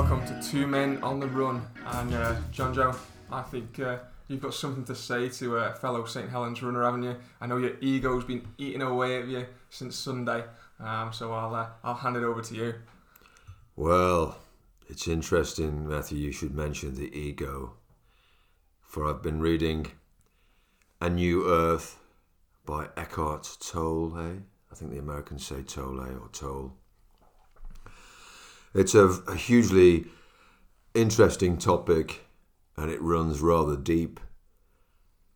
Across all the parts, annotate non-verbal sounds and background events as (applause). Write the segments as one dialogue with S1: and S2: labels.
S1: welcome to Two Men on the Run. And uh, John Joe, I think uh, you've got something to say to a fellow St Helens runner, haven't you? I know your ego's been eating away at you since Sunday, um, so I'll uh, I'll hand it over to you.
S2: Well, it's interesting, Matthew. You should mention the ego, for I've been reading A New Earth by Eckhart Tolle. I think the Americans say Tolle or Tolle. It's a, a hugely interesting topic and it runs rather deep.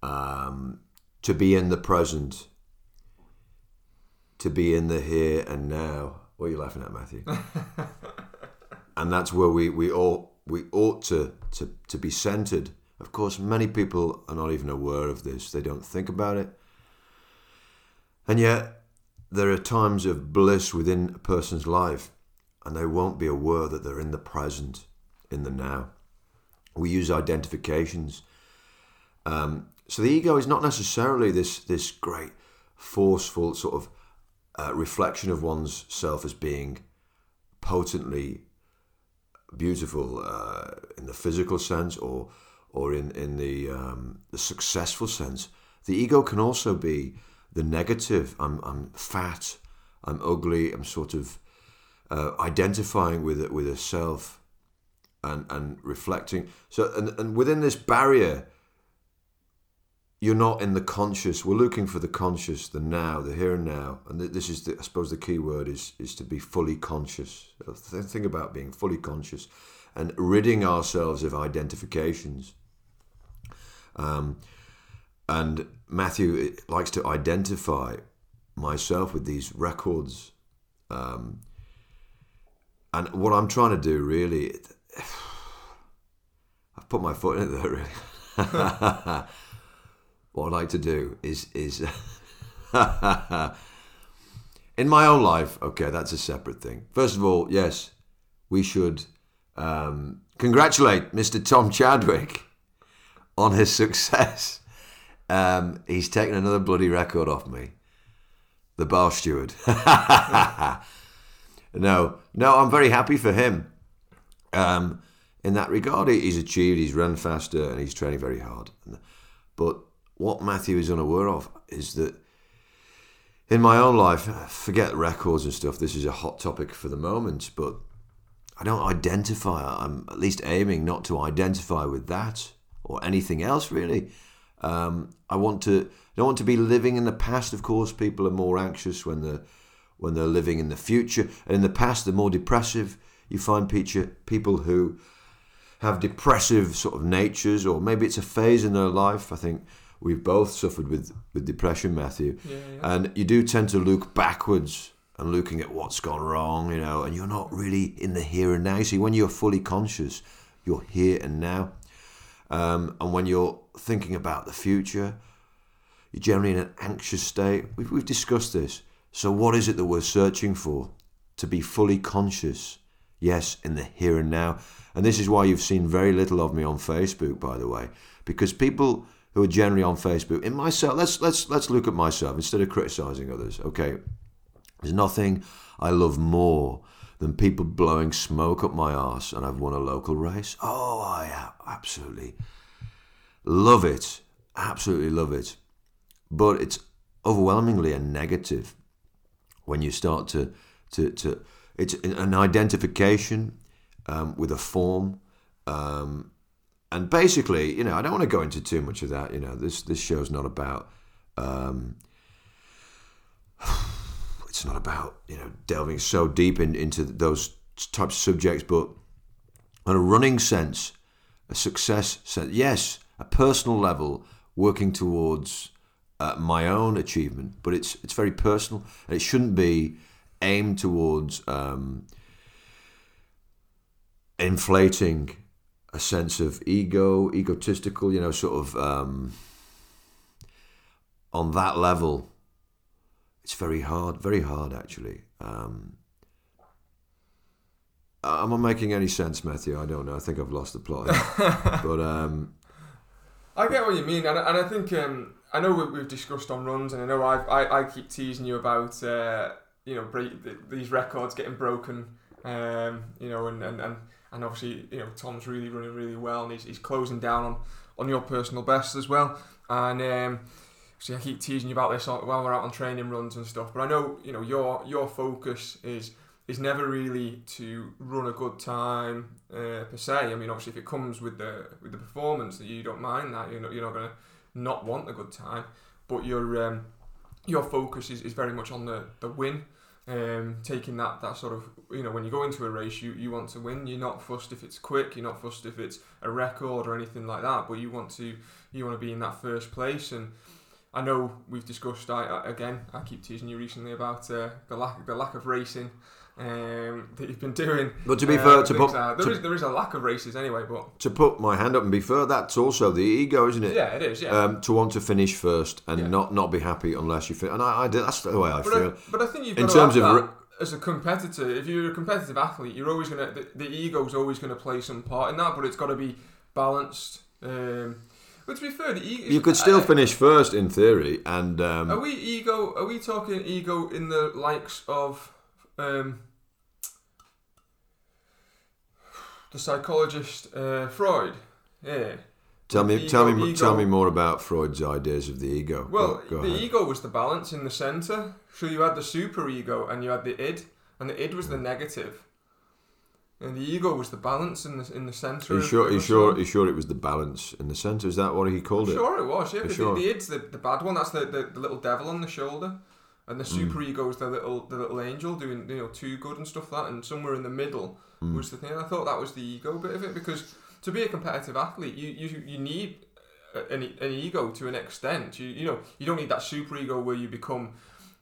S2: Um, to be in the present, to be in the here and now. What are you laughing at, Matthew? (laughs) and that's where we, we ought we ought to, to, to be centered. Of course, many people are not even aware of this. They don't think about it. And yet, there are times of bliss within a person's life and they won't be aware that they're in the present, in the now. We use identifications. Um, so the ego is not necessarily this this great forceful sort of uh, reflection of one's self as being potently beautiful uh, in the physical sense or or in in the um, the successful sense. The ego can also be the negative. I'm I'm fat. I'm ugly. I'm sort of uh, identifying with it with a self and and reflecting. So and, and within this barrier you're not in the conscious. We're looking for the conscious the now the here and now. And this is the, i suppose the key word is is to be fully conscious. Think about being fully conscious and ridding ourselves of identifications. Um, and matthew likes to identify myself with these records um, and what I'm trying to do really, (sighs) I've put my foot in it there. Really, (laughs) what I'd like to do is is (laughs) in my own life. Okay, that's a separate thing. First of all, yes, we should um, congratulate Mr. Tom Chadwick on his success. Um, he's taken another bloody record off me. The bar steward. (laughs) no, no, I'm very happy for him. Um, in that regard, he's achieved. He's run faster and he's training very hard. But what Matthew is unaware of is that in my own life, forget records and stuff. This is a hot topic for the moment, but I don't identify. I'm at least aiming not to identify with that or anything else really. Um, I want to. I don't want to be living in the past. Of course, people are more anxious when they're when they're living in the future. And in the past, they're more depressive. You find people who have depressive sort of natures, or maybe it's a phase in their life. I think we've both suffered with, with depression, Matthew.
S1: Yeah, yeah.
S2: And you do tend to look backwards and looking at what's gone wrong, you know, and you're not really in the here and now. You See, when you're fully conscious, you're here and now. Um, and when you're thinking about the future, you're generally in an anxious state. We've, we've discussed this. So, what is it that we're searching for? To be fully conscious, yes, in the here and now. And this is why you've seen very little of me on Facebook, by the way, because people who are generally on Facebook, in myself, let's let's let's look at myself instead of criticizing others. Okay, there's nothing I love more than people blowing smoke up my arse and I've won a local race. Oh, I absolutely love it, absolutely love it. But it's overwhelmingly a negative when you start to to, to it's an identification um, with a form um, and basically you know I don't want to go into too much of that you know this this show's not about um, (sighs) it's not about you know delving so deep in, into those types of subjects but on a running sense a success sense yes a personal level working towards uh, my own achievement, but it's it's very personal, and it shouldn't be aimed towards um, inflating a sense of ego, egotistical, you know, sort of um, on that level. It's very hard, very hard actually. Um, am I making any sense, Matthew? I don't know. I think I've lost the plot. (laughs) but um,
S1: I get what you mean, and, and I think um, I know we, have discussed on runs, and I know I've, i I keep teasing you about uh, you know break, these records getting broken, um, you know, and, and, and and obviously you know Tom's really running really well, and he's, he's closing down on on your personal best as well. And um, see, I keep teasing you about this while we're out on training runs and stuff, but I know you know your your focus is is never really to run a good time uh, per se. I mean, obviously, if it comes with the with the performance, that you don't mind that you're not, you're not going to not want a good time, but your um, your focus is, is very much on the the win. Um, taking that that sort of you know when you go into a race, you, you want to win. You're not fussed if it's quick. You're not fussed if it's a record or anything like that. But you want to you want to be in that first place and. I know we've discussed. I, again, I keep teasing you recently about uh, the lack the lack of racing um, that you've been doing.
S2: But to be
S1: uh,
S2: fair, to put-
S1: that.
S2: to-
S1: there is there is a lack of races anyway, but
S2: To put my hand up and be fair, that's also the ego, isn't it?
S1: yeah, it is. Yeah,
S2: Um, to want to finish first and
S1: Yeah.
S2: not not be happy unless you finish. And I, I do- that's the way I
S1: but I,
S2: feel.
S1: but I think you've
S2: In
S1: to
S2: terms of re-
S1: as a competitor. If you're a competitive athlete, you're always gonna the, the ego's always gonna play some part in that, but it's got to be balanced. Um, but to be fair, the ego
S2: You could still
S1: uh,
S2: finish first in theory, and
S1: Are
S2: um,
S1: we ego? Are we talking ego in the likes of um, the psychologist uh, Freud? Yeah.
S2: tell me,
S1: ego-
S2: tell me,
S1: ego-
S2: tell me more about Freud's ideas of the ego.
S1: Well,
S2: go, go
S1: the
S2: ahead.
S1: ego was the balance in the center. So you had the super ego and you had the id, and the id was the negative, and the ego was the balance in the in the center.
S2: Are you sure? Are you sure? Are you sure it was the balance in the center? Is that what he called it?
S1: Sure, it was. Yeah, but
S2: sure.
S1: the, the id's the, the bad one. That's the, the, the little devil on the shoulder, and the
S2: Mm.
S1: super ego is the little the little angel doing you know too good and stuff like that. And somewhere in the middle
S2: Mm.
S1: was the thing. And I thought that was the ego bit of it because to be a competitive athlete, you you, you need an, an ego to an extent. You you know you don't need that super ego where you become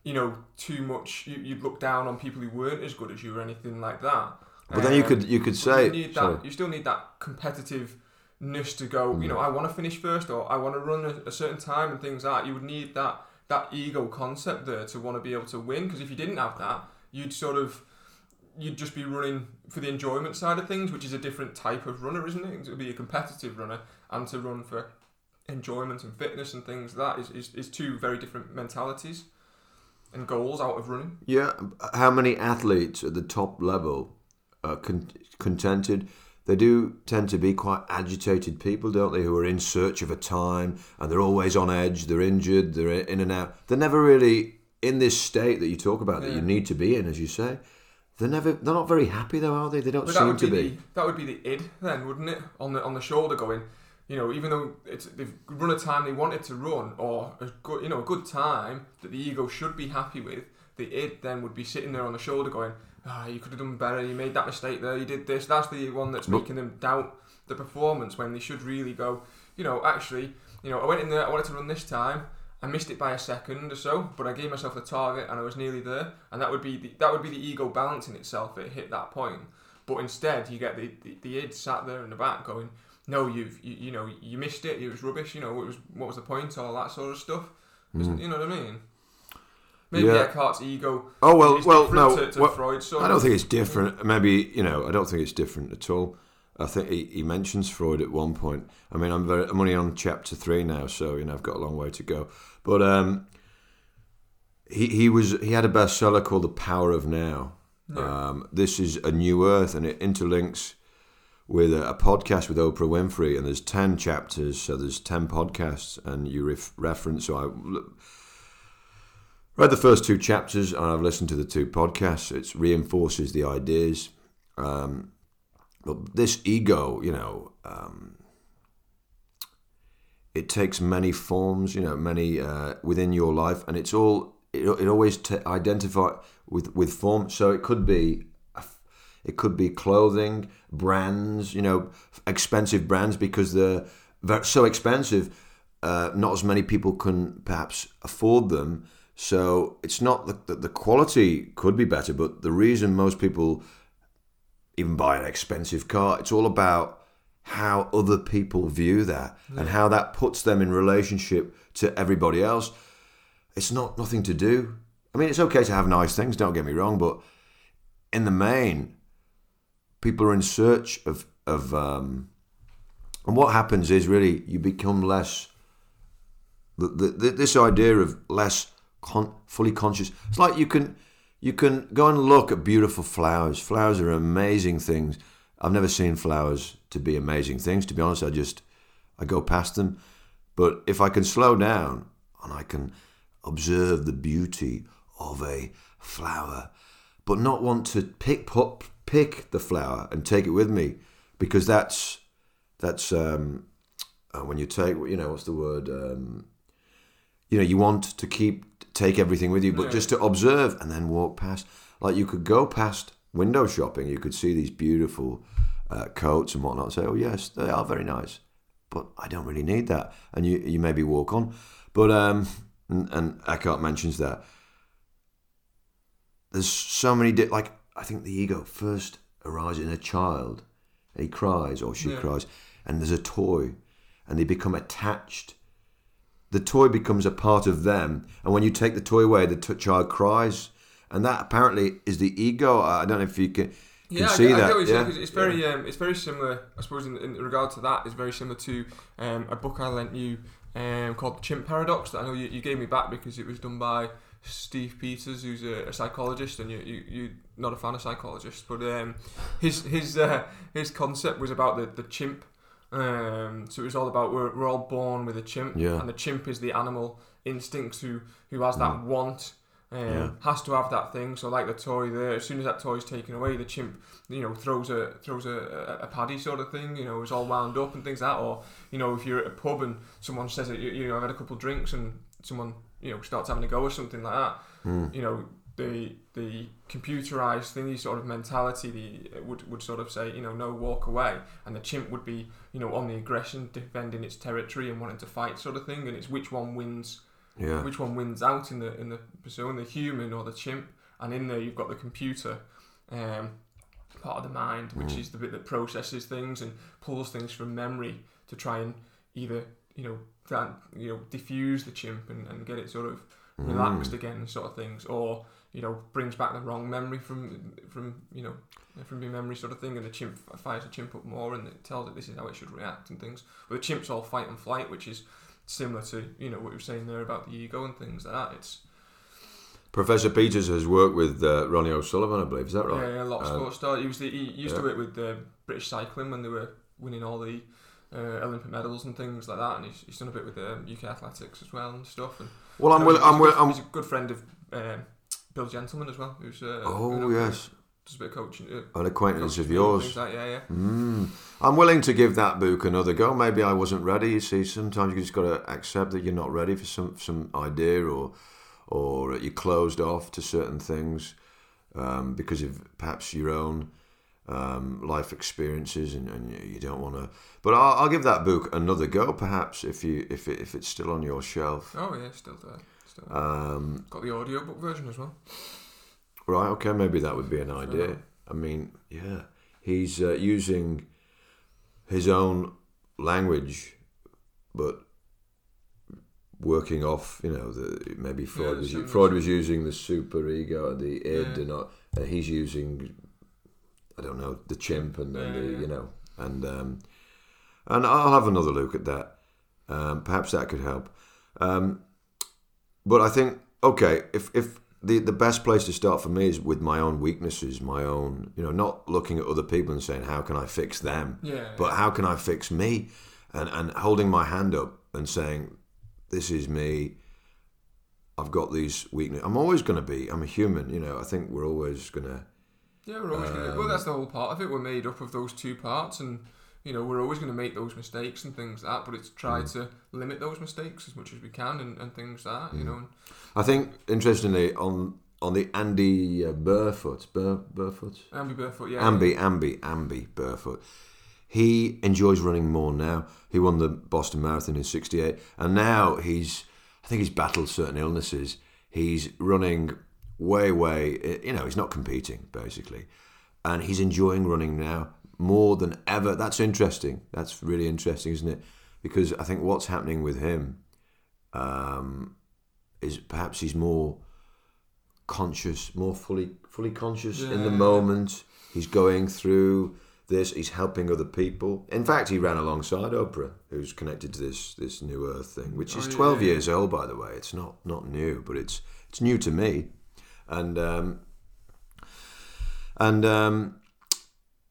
S1: you know too much. You you look down on people who weren't as good as you or anything like that.
S2: But then you
S1: Um,
S2: could you could say
S1: you, need that, you still need that competitiveness to go. You know,
S2: Mm.
S1: I want to finish first, or I want to run a, a certain time, and things like that. You would need that that ego concept there to want to be able to win. Because if you didn't have that, you'd sort of you'd just be running for the enjoyment side of things, which is a different type of runner, isn't it? To be a competitive runner and to run for enjoyment and fitness and things that is, is, is two very different mentalities and goals out of running.
S2: Yeah, how many athletes at the top level are con- contented? They do tend to be quite agitated people, don't they? Who are in search of a time and they're always on edge. They're injured. They're in and out. They're never really in this state that you talk about that you need to be in, as you say. They're never. They're not very happy though, are they? They don't
S1: But
S2: seem to
S1: be,
S2: be.
S1: The, that would be the id then, wouldn't it? On the on the shoulder going, you know, even though it's they've run a time they wanted to run or a good you know a good time that the ego should be happy with, the id then would be sitting there on the shoulder going, ah, you could have done better. You made that mistake there. You did this. That's the one that's making them doubt the performance when they should really go. You know, actually, you know, I went in there. I wanted to run this time. I missed it by a second or so, but I gave myself the target and I was nearly there. And that would be the, that would be the ego balancing itself. It hit that point. But instead, you get the, the, the id sat there in the back going, "No, you've you, you know you missed it. It was rubbish. You know it was what was the point? All that sort of stuff. Isn't- You know what I mean? Maybe.
S2: Yeah.
S1: Eckhart's ego.
S2: Oh well,
S1: is
S2: well, no.
S1: To, to
S2: well,
S1: Freud's sort
S2: I don't think it's different. Maybe you know, I don't think it's different at all. I think he, he mentions Freud at one point. I mean, I'm very I'm only on chapter three now, so you know I've got a long way to go. But um, he he was he had a bestseller called The Power of Now. Um, this is a new earth, and it interlinks with a, a podcast with Oprah Winfrey, and there's ten chapters, so there's ten podcasts, and you ref, reference. So I read the first two chapters, and I've listened to the two podcasts. It reinforces the ideas. Um, but this ego, you know, um, it takes many forms, you know, many uh, within your life, and it's all it, it always t- identify with with form. So it could be it could be clothing brands, you know, expensive brands because they're so expensive. Uh, not as many people can perhaps afford them. So it's not that the, the quality could be better, but the reason most people even buy an expensive car, it's all about how other people view that and how that puts them in relationship to everybody else. It's not nothing to do. I mean, it's okay to have nice things, don't get me wrong, but in the main, people are in search of of um, and what happens is really you become less the, the, this idea of less con- fully conscious it's like you can you can go and look at beautiful flowers flowers are amazing things I've never seen flowers to be amazing things. To be honest, I just I go past them. But if I can slow down and I can observe the beauty of a flower, but not want to pick pick the flower and take it with me, because that's that's um, uh, when you take you know what's the word um, you know you want to keep take everything with you, but
S1: Yeah.
S2: just to observe and then walk past. Like you could go past window shopping, you could see these beautiful uh, coats and whatnot. And say, oh yes, they are very nice, but I don't really need that. And you you maybe walk on, but um, and, and Eckhart mentions that there's so many di- like I think the ego first arises in a child. He cries or she
S1: Yeah.
S2: cries, and there's a toy, and they become attached. The toy becomes a part of them, and when you take the toy away, the t- child cries, and that apparently is the ego. I don't know if you can,
S1: Yeah, I
S2: see
S1: get, I
S2: that.
S1: get you're saying, it's very, um, it's very similar. I suppose in, in regard to that, it's very similar to um, a book I lent you um, called The Chimp Paradox that I know you, you gave me back because it was done by Steve Peters, who's a, a psychologist, and you you you not a fan of psychologists, but um, his his uh, his concept was about the the chimp. Um, so it was all about we're, we're all born with a chimp,
S2: Yeah.
S1: and the chimp is the animal instincts who who has that want. Um,
S2: Mm. Yeah.
S1: has to have that thing. So like the toy there, as soon as that toy's taken away, the chimp, you know, throws a throws a, a, a paddy sort of thing. You know, is all wound up and things like that. Or you know, if you're at a pub and someone says that you, you know I've had a couple of drinks and someone you know starts having a go or something like that.
S2: Mm.
S1: You know, the the computerized thingy sort of mentality the, would would sort of say you know no walk away, and the chimp would be you know on the aggression, defending its territory and wanting to fight sort of thing. And it's which one wins
S2: yeah,
S1: which one wins out in the in the pursuing the human or the chimp and in there you've got the computer um, part of the mind which
S2: Mm.
S1: is the bit that processes things and pulls things from memory to try and either you know that you know diffuse the chimp and, and get it sort of relaxed
S2: Mm.
S1: again sort of things or you know brings back the wrong memory from from you know from your memory sort of thing and the chimp fires the chimp up more and it tells it this is how it should react and things but the chimp's all fight and flight which is similar to you know what you were saying there about the ego and things like that it's
S2: Professor Peters has worked with uh, Ronnie O'Sullivan, I believe. Is that right?
S1: yeah, yeah a lot of
S2: Um,
S1: sports stars. he was the, he used to work with the British cycling when they were winning all the uh, Olympic medals and things like that and he's, he's done a bit with um, UK athletics as well and stuff and
S2: Well, I'm will. I'm will. I'm,
S1: he's a good friend of um, Bill Gentleman as well who's uh,
S2: oh yes,
S1: does a bit of coaching uh,
S2: an acquaintance
S1: coaching
S2: of yours.
S1: like, yeah yeah
S2: Mm. I'm willing to give that book another go. Maybe I wasn't ready. You see, sometimes you just got to accept that you're not ready for some some idea, or or you're closed off to certain things um, because of perhaps your own um, life experiences, and, and you- you don't want to. But I'll, I'll give that book another go, perhaps if you if it, if it's still on your shelf.
S1: oh yeah still there
S2: Um,
S1: got the audiobook version as well
S2: Right. Okay. Maybe that would be an idea. I mean, yeah, he's uh, using his own language, but working off. You know, the maybe Freud
S1: the
S2: was Freud was using the super ego, the id,
S1: Yeah.
S2: and not, and he's using, I don't know, the chimp and, and
S1: Yeah,
S2: the
S1: yeah.
S2: you know, and um, and I'll have another look at that. Um, perhaps that could help. Um, but I think okay, if if the the best place to start for me is with my own weaknesses, my own, you know, not looking at other people and saying how can I fix them,
S1: yeah
S2: but how can I fix me, and and holding my hand up and saying, this is me. I've got these weaknesses. I'm always going to be. I'm a human. You know. I think we're always going to.
S1: Yeah, we're always.
S2: Um,
S1: Well, that's the whole part of it. We're made up of those two parts, and you know we're always going to make those mistakes and things like that. But it's try
S2: Mm.
S1: to limit those mistakes as much as we can, and, and things like that. You
S2: Mm.
S1: know, and
S2: I think interestingly on on the Andy uh, Burfoot, Bur, Burfoot,
S1: Amby Barefoot, yeah,
S2: Amby, Amby, Amby Burfoot. He enjoys running more now. He won the Boston Marathon in '68, and now he's, I think he's battled certain illnesses. He's running way, way. You know, he's not competing basically, and he's enjoying running now more than ever. That's interesting. That's really interesting, isn't it? Because I think what's happening with him um, is perhaps he's more conscious, more fully fully conscious in the moment. He's going through this. He's helping other people. In fact, he ran alongside Oprah, who's connected to this this New Earth thing, which is
S1: Oh, yeah,
S2: twelve
S1: yeah.
S2: years old, by the way. It's not not new, but it's it's new to me, and um, and um,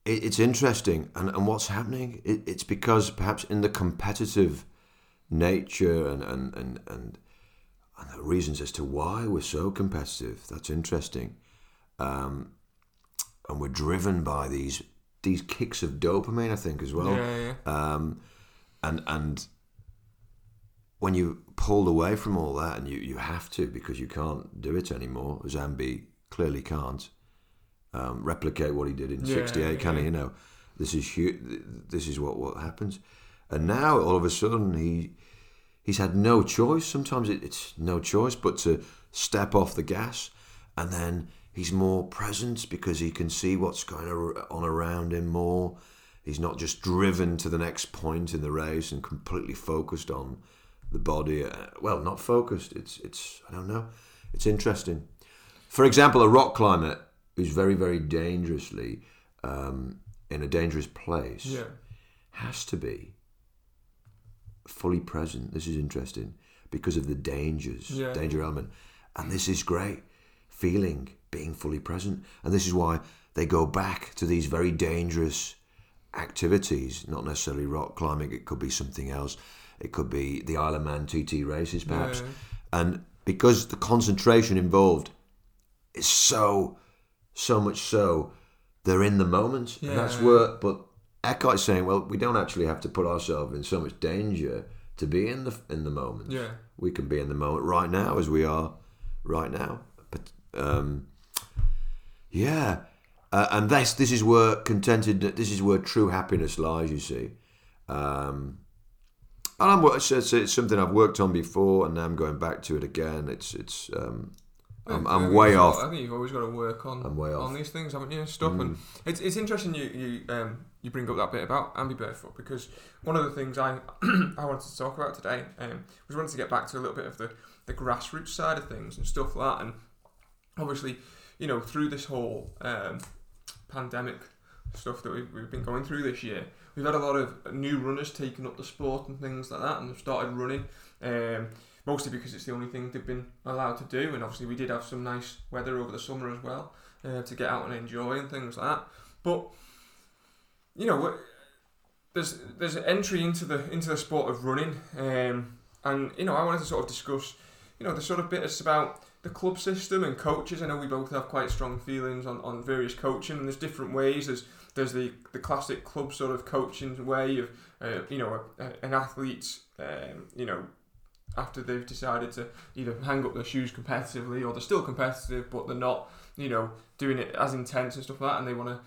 S2: it, it's interesting, and, and what's happening? It, it's because perhaps in the competitive nature and and and and, and the reasons as to why we're so competitive. That's interesting, um, and we're driven by these these kicks of dopamine. I think as well,
S1: Yeah, yeah.
S2: um, and and when you pulled away from all that, and you, you have to because you can't do it anymore. Zambi clearly can't um, replicate what he did in
S1: Yeah,
S2: '68, can he? You know, this is hu- this is what what happens, and now all of a sudden he he's had no choice. Sometimes it, it's no choice but to step off the gas, and then he's more present because he can see what's going on around him more. He's not just driven to the next point in the race and completely focused on the body. Uh, well, not focused. It's it's I don't know. It's interesting. For example, a rock climber who's very very dangerously um, in a dangerous place
S1: Yeah.
S2: has to be fully present. This is interesting because of the dangers,
S1: Yeah.
S2: danger element. And this is great. Feeling, being fully present. And this is why they go back to these very dangerous activities, not necessarily rock climbing, it could be something else. It could be the Isle of Man TT races, perhaps.
S1: Yeah.
S2: And because the concentration involved is so, so much so, they're in the moment. And that's
S1: Yeah.
S2: where, but Eckhart's saying, well, we don't actually have to put ourselves in so much danger to be in the in the moment.
S1: Yeah.
S2: We can be in the moment right now as we are right now. But um, yeah, uh, and this this is where contented. This is where true happiness lies. You see, um, and I'm, it's, it's something I've worked on before, and now I'm going back to it again. It's it's um, I'm, I'm way off.
S1: I think you've always got to work on on
S2: off. Mm.
S1: these things, haven't you? Stuff, and it's it's interesting you you um you bring up that bit about Amby Barefoot because one of the things I (clears throat) I wanted to talk about today um was wanted to get back to a little bit of the the grassroots side of things and stuff like that, and obviously you know through this whole um pandemic stuff that we've, we've been going through this year, we've had a lot of new runners taking up the sport and things like that, and they've started running. Um, mostly because it's the only thing they've been allowed to do, and obviously we did have some nice weather over the summer as well uh, to get out and enjoy and things like that. But you know, there's there's an entry into the into the sport of running, um, and you know, I wanted to sort of discuss, you know, the sort of bits about the club system and coaches. I know we both have quite strong feelings on, on various coaching, and there's different ways. There's there's the, the classic club sort of coaching way of, uh, you know, a, a, an athlete's, um, you know, after they've decided to either hang up their shoes competitively or they're still competitive but they're not, you know, doing it as intense and stuff like that, and they want to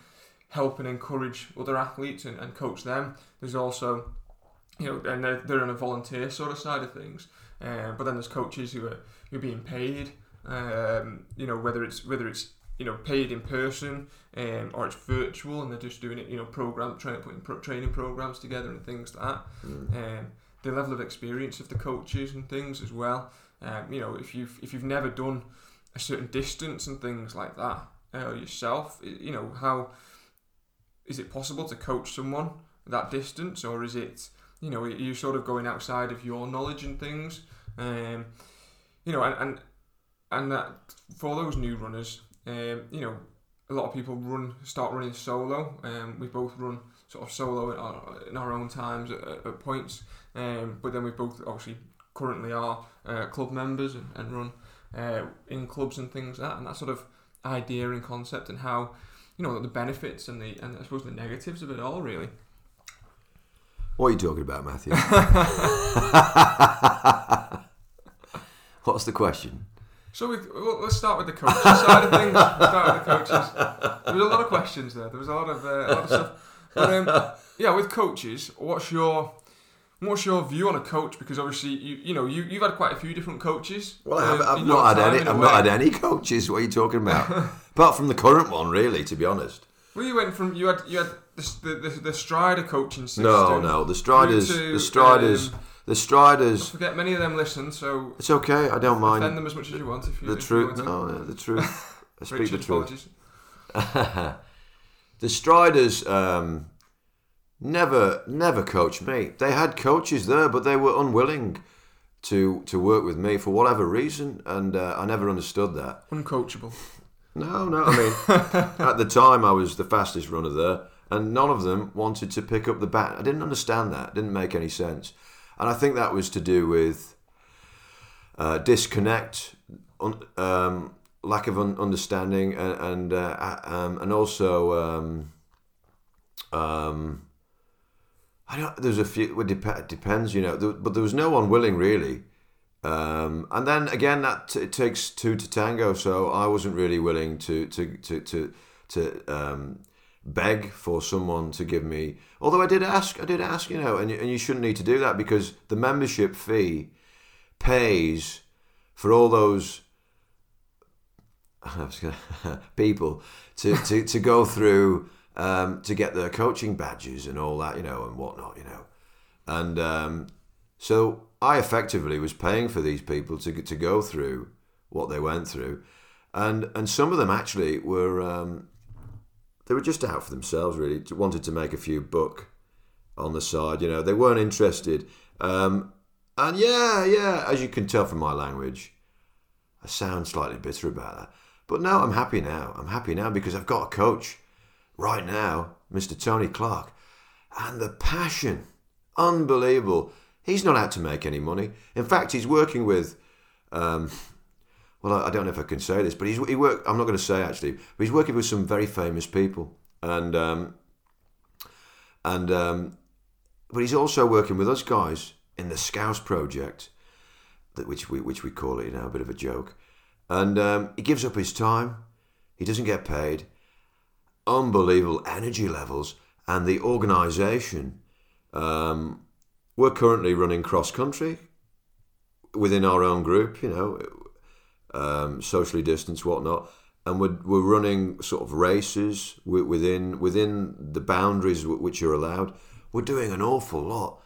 S1: help and encourage other athletes and, and coach them. There's also, you know, and they're, they're on a volunteer sort of side of things. Um, but then there's coaches who are who are being paid. Um, you know, whether it's whether it's you know paid in person um, or it's virtual, and they're just doing it. You know, program trying putting pro- training programs together and things like that. Um, the level of experience of the coaches and things as well. Um, you know, if you've if you've never done a certain distance and things like that uh, yourself, you know how is it possible to coach someone that distance, or is it you know you're sort of going outside of your knowledge and things, um, you know, and and and that for those new runners, um, you know, a lot of people run start running solo. Um, we both run sort of solo in our, in our own times at, at at points, um, but then we both obviously currently are uh, club members and, and run uh, in clubs and things like that, and that sort of idea and concept and how you know the benefits and the and I suppose the negatives of it all really.
S2: What are you talking about, Matthew? (laughs) (laughs) What's the question?
S1: So we, well, let's start with the coaches side of things. We'll start with the coaches. There was a lot of questions there. There was a lot of uh, a lot of stuff. But um, yeah, with coaches, what's your what's your view on a coach? Because obviously you you know you you've had quite a few different coaches.
S2: Well, I've,
S1: um,
S2: I've not had any. I've not had any coaches. What are you talking about? (laughs) Apart from the current one, really. To be honest.
S1: Well, you went from you had you had the the, the, the Strider coaching system.
S2: No, no. The Striders.
S1: to,
S2: the Striders.
S1: um,
S2: the
S1: I
S2: Striders.
S1: forget many of them listen, so
S2: It's okay. I don't
S1: defend
S2: mind
S1: them as much as you want if you
S2: the
S1: you
S2: truth.
S1: to.
S2: No, no, the truth. (laughs) I speak the truth. (laughs) the Striders um, never never coached me. They had coaches there, but they were unwilling to to work with me for whatever reason, and uh, I never understood that.
S1: Uncoachable.
S2: No, no. I mean, (laughs) at the time, I was the fastest runner there, and none of them wanted to pick up the bat. I didn't understand that. It didn't make any sense, and I think that was to do with uh, disconnect, un, um, lack of un- understanding, and and, uh, um, and also. Um, um, I don't. There's a few. It dep- depends, you know. But there was no one willing, really. Um, and then again, that t- it takes two to tango. So I wasn't really willing to to to to, to um, beg for someone to give me. Although I did ask, I did ask, you know, and you, and you shouldn't need to do that because the membership fee pays for all those (laughs) people to, to, to go through um, to get their coaching badges and all that, you know, and whatnot, you know. And um, so I effectively was paying for these people to to go through what they went through, and and some of them actually were um, they were just out for themselves, really, wanted to make a few buck on the side, you know. They weren't interested, um, and yeah, yeah, as you can tell from my language, I sound slightly bitter about that. But no, I'm happy now. I'm happy now because I've got a coach right now, Mr. Tony Clark, and the passion, unbelievable. He's not out to make any money. In fact, he's working with, um, well, I don't know if I can say this, but he's he work. I'm not going to say actually, but he's working with some very famous people, and um, and um, but he's also working with us guys in the Scouse project, that which we which we call it you know a bit of a joke, and um, he gives up his time. He doesn't get paid unbelievable energy levels, and the organisation. Um, we're currently running cross country within our own group, you know, um, socially distanced, whatnot, and we're, we're running sort of races within within the boundaries which are allowed. We're doing an awful lot,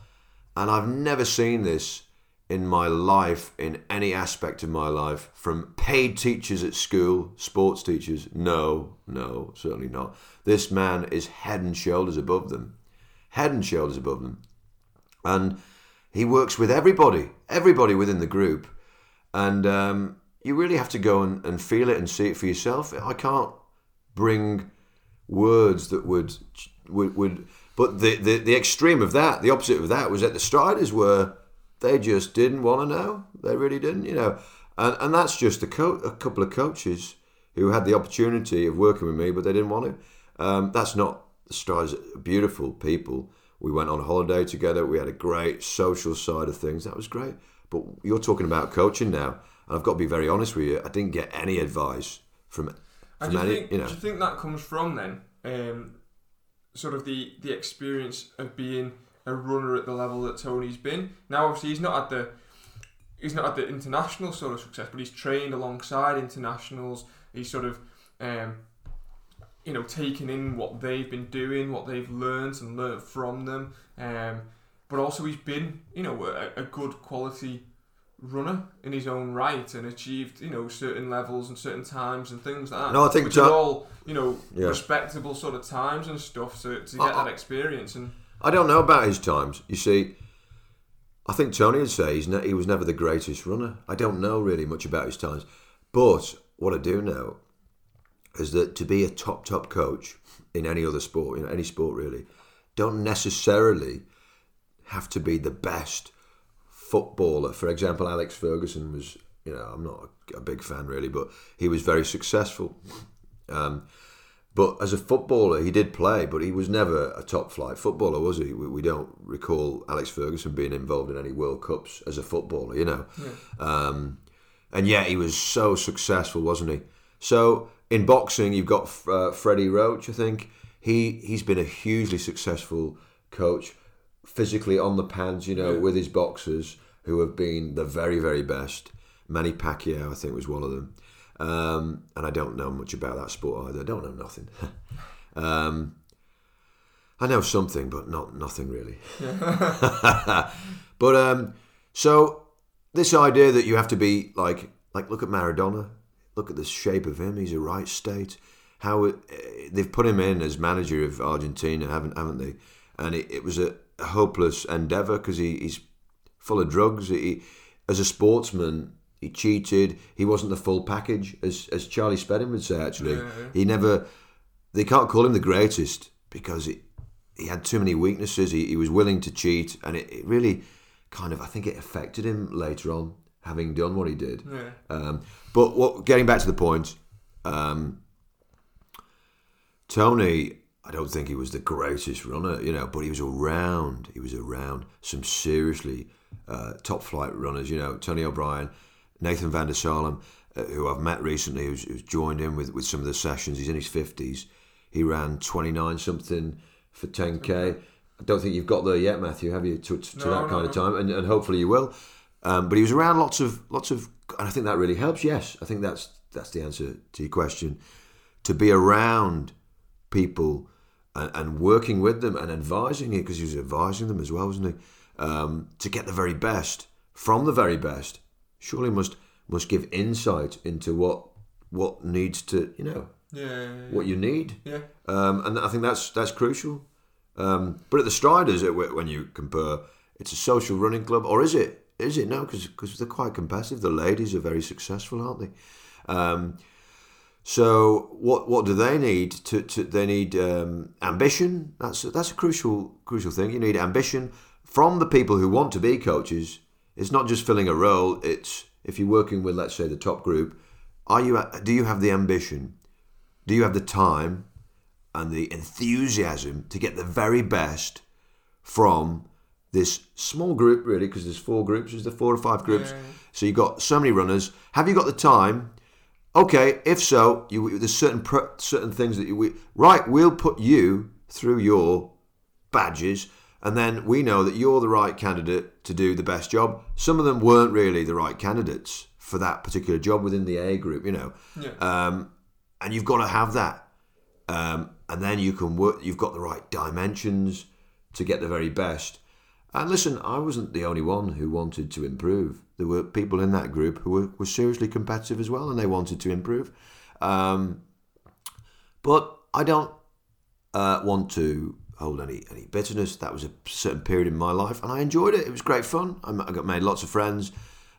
S2: and I've never seen this in my life, in any aspect of my life, from paid teachers at school, sports teachers. No, no, certainly not. This man is head and shoulders above them. Head and shoulders above them. And he works with everybody, everybody within the group. And um, you really have to go and, and feel it and see it for yourself. I can't bring words that would would, would but the, the the extreme of that, the opposite of that was that the Striders were they just didn't want to know. They really didn't, you know. And, and that's just a, co- a couple of coaches who had the opportunity of working with me, but they didn't want to. Um, that's not the stars. Beautiful people. We went on holiday together. We had a great social side of things. That was great. But you're talking about coaching now, and I've got to be very honest with you. I didn't get any advice from.
S1: from
S2: do you
S1: any,
S2: think, you know,
S1: do you think that comes from then, um, sort of the the experience of being a runner at the level that Tony's been. Now, obviously, he's not at the he's not at the international sort of success, but he's trained alongside internationals. He's sort of um, you know taken in what they've been doing, what they've learned, and learned from them. Um, but also, he's been you know a, a good quality runner in his own right and achieved you know certain levels and certain times and things like that.
S2: No, I think
S1: which
S2: Ta-
S1: are all you know
S2: Yeah.
S1: respectable sort of times and stuff to, to get
S2: I-
S1: that experience and.
S2: I don't know about his times. You see, I think Tony would say ne- he was never the greatest runner. I don't know really much about his times, but what I do know is that to be a top top coach in any other sport, in any sport really, don't necessarily have to be the best footballer. For example, Alex Ferguson was, you know, I'm not a, a big fan really, but he was very successful. Um, but as a footballer, he did play, but he was never a top flight footballer, was he? We, we don't recall Alex Ferguson being involved in any World Cups as a footballer, you know. Um, and yet he was so successful, wasn't he? So in boxing, you've got uh, Freddie Roach, I think. He, he's been a hugely successful coach, physically on the pads, you know,
S1: Yeah.
S2: with his boxers who have been the very, very best. Manny Pacquiao, I think, was one of them. Um, and I don't know much about that sport either. I don't know nothing. (laughs) um, I know something, but not nothing really. (laughs) but um, so this idea that you have to be like like look at Maradona, look at the shape of him. He's a right state. How it, they've put him in as manager of Argentina, haven't haven't they? And it, it was a hopeless endeavour because he, he's full of drugs. He, as a sportsman, he cheated. He wasn't the full package, as as Charlie Spedding would say. Actually,
S1: Yeah, yeah.
S2: he never. They can't call him the greatest because it, he had too many weaknesses. He, he was willing to cheat, and it, it really kind of I think it affected him later on, having done what he did.
S1: Yeah.
S2: Um, but what, getting back to the point, um, Tony, I don't think he was the greatest runner, you know, but he was around. He was around some seriously uh, top flight runners, you know, Tony O'Brien, Nathan van der Salem, uh, who I've met recently, who's, who's joined in with, with some of the sessions. He's in his 50s. He ran 29 something for 10K. I don't think you've got there yet, Matthew, have you, to, to
S1: No,
S2: that
S1: no,
S2: kind of time? And, and hopefully you will. Um, but he was around lots of, lots of, and I think that really helps. Yes, I think that's that's the answer to your question. To be around people and, and working with them and advising you, because he was advising them as well, wasn't he? Um, to get the very best from the very best, surely must must give insight into what what needs to, you know,
S1: Yeah. Yeah.
S2: what you need.
S1: yeah.
S2: Um, and I think that's that's crucial. Um, but at the Striders, when you compare, it's a social running club, or is it? Is it no? Because because they're quite competitive. The ladies are very successful, aren't they? Um, so what what do they need? To, to they need um, ambition. That's that's a crucial crucial thing. You need ambition from the people who want to be coaches. It's not just filling a role. It's if you're working with, let's say, the top group. Are you? Do you have the ambition? Do you have the time and the enthusiasm to get the very best from this small group, really? Because there's four groups. There's the four or five groups. So you've got so many runners. Have you got the time? Okay, if so, you, there's certain certain things that you we, right. We'll put you through your badges, and then we know that you're the right candidate to do the best job. Some of them weren't really the right candidates for that particular job within the A group, you know.
S1: Yeah.
S2: Um, and you've got to have that, um, and then you can work. You've got the right dimensions to get the very best. And listen, I wasn't the only one who wanted to improve. There were people in that group who were, were seriously competitive as well, and they wanted to improve. Um, but I don't uh, want to hold any any bitterness. That was a certain period in my life, and I enjoyed it. It was great fun. I got made lots of friends.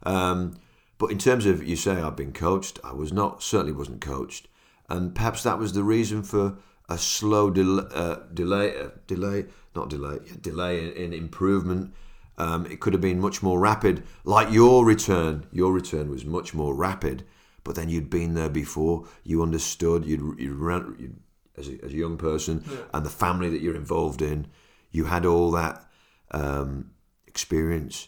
S2: Um, but in terms of you say I've been coached, I was not. Certainly wasn't coached, and perhaps that was the reason for a slow del- uh, delay, uh, delay, not delay, yeah, delay in, in improvement. Um, it could have been much more rapid, like your return. Your return was much more rapid, but then you'd been there before. You understood. You'd, you'd, you'd as, a, as a young person, and the family that you're involved in, you had all that um, experience,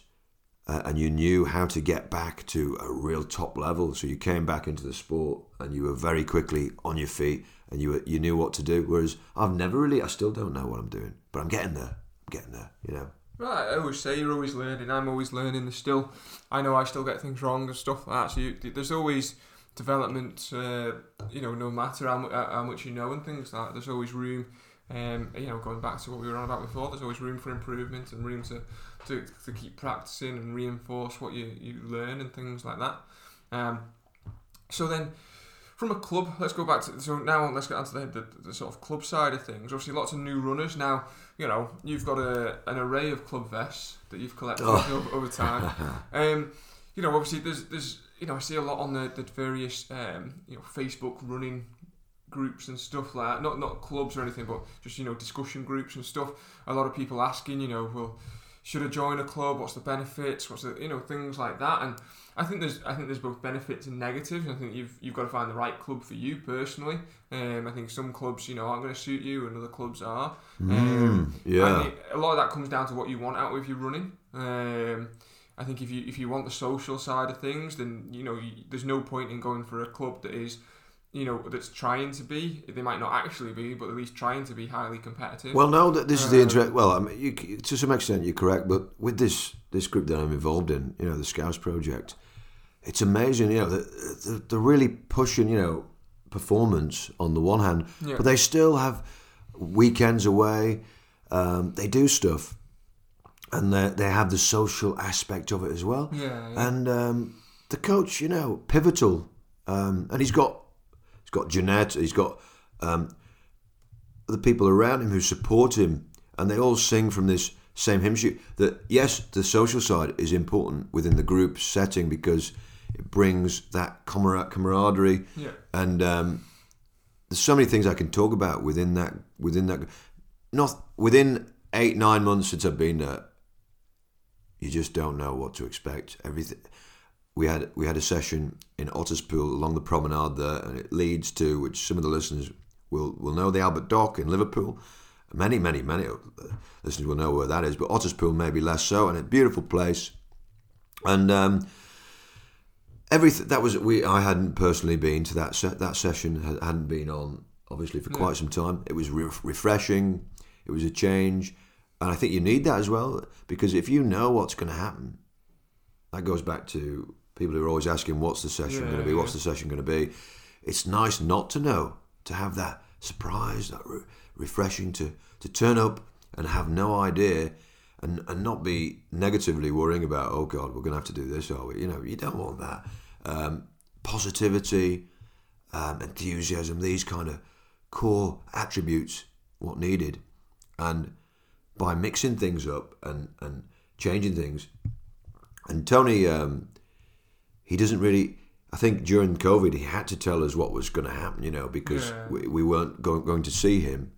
S2: uh, and you knew how to get back to a real top level. So you came back into the sport, and you were very quickly on your feet, and you were, you knew what to do. Whereas I've never really, I still don't know what I'm doing, but I'm getting there. I'm getting there. You know.
S1: Right, I always say you're always learning. I'm always learning. There's still, I know I still get things wrong and stuff like that. So you, there's always development. Uh, you know, no matter how, how much you know and things like that. There's always room. Um, you know, going back to what we were on about before, there's always room for improvement and room to, to, to keep practicing and reinforce what you, you learn and things like that. Um, so then, from a club, let's go back to so now let's get onto the, the, the sort of club side of things. Obviously, lots of new runners now. You know, you've got a, an array of club vests that you've collected
S2: Oh.
S1: over, over time. (laughs) Um, you know, obviously, there's there's you know I see a lot on the, the various um, you know Facebook running groups and stuff like that. Not not clubs or anything, but just you know discussion groups and stuff. A lot of people asking, you know, well, should I join a club? What's the benefits? What's the you know things like that. And I think there's I think there's both benefits and negatives. And I think you've you've got to find the right club for you personally. Um, I think some clubs you know aren't going to suit you, and other clubs are. Um,
S2: yeah.
S1: I think a lot of that comes down to what you want out of your running. Um, I think if you if you want the social side of things, then you know you, there's no point in going for a club that is, you know, that's trying to be. They might not actually be, but at least trying to be highly competitive.
S2: Well, no, that this is the
S1: Um,
S2: interest. Well, I mean, you, to some extent, you're correct. But with this this group that I'm involved in, you know, the Scouse Project, it's amazing. You know, they're, they're really pushing, you know, performance on the one hand,
S1: Yeah.
S2: but they still have weekends away. Um, they do stuff, and they they have the social aspect of it as well.
S1: yeah, yeah.
S2: And um, the coach, you know, pivotal, um, and he's got he's got Jeanette, he's got um, the people around him who support him, and they all sing from this same hymn sheet. That yes, the social side is important within the group setting because it brings that camar- camaraderie,
S1: yeah.
S2: and um, there's so many things I can talk about within that within that. not within eight nine months since I've been there. You just don't know what to expect. Everything. We had we had a session in Otterspool along the promenade there, and it leads to which some of the listeners will will know the Albert Dock in Liverpool. Many, many, many listeners will know where that is, but Otterspool maybe less so, and a beautiful place. And um, everything that was we I hadn't personally been to that set that session hadn't been on obviously for quite some time. It was re- refreshing. It was a change, and I think you need that as well because if you know what's going to happen, that goes back to people who are always asking, "What's the session
S1: Yeah,
S2: going to be? What's
S1: yeah.
S2: the session going to be?" It's nice not to know, to have that surprise, that re- refreshing to to turn up and have no idea. And, and not be negatively worrying about oh god we're going to have to do this are we you know you don't want that um, positivity um, enthusiasm, these kind of core attributes, what needed. And by mixing things up and, and changing things, and Tony, um, he doesn't really, I think during COVID, he had to tell us what was going to happen, you know, because
S1: Yeah.
S2: we, we weren't going, going to see him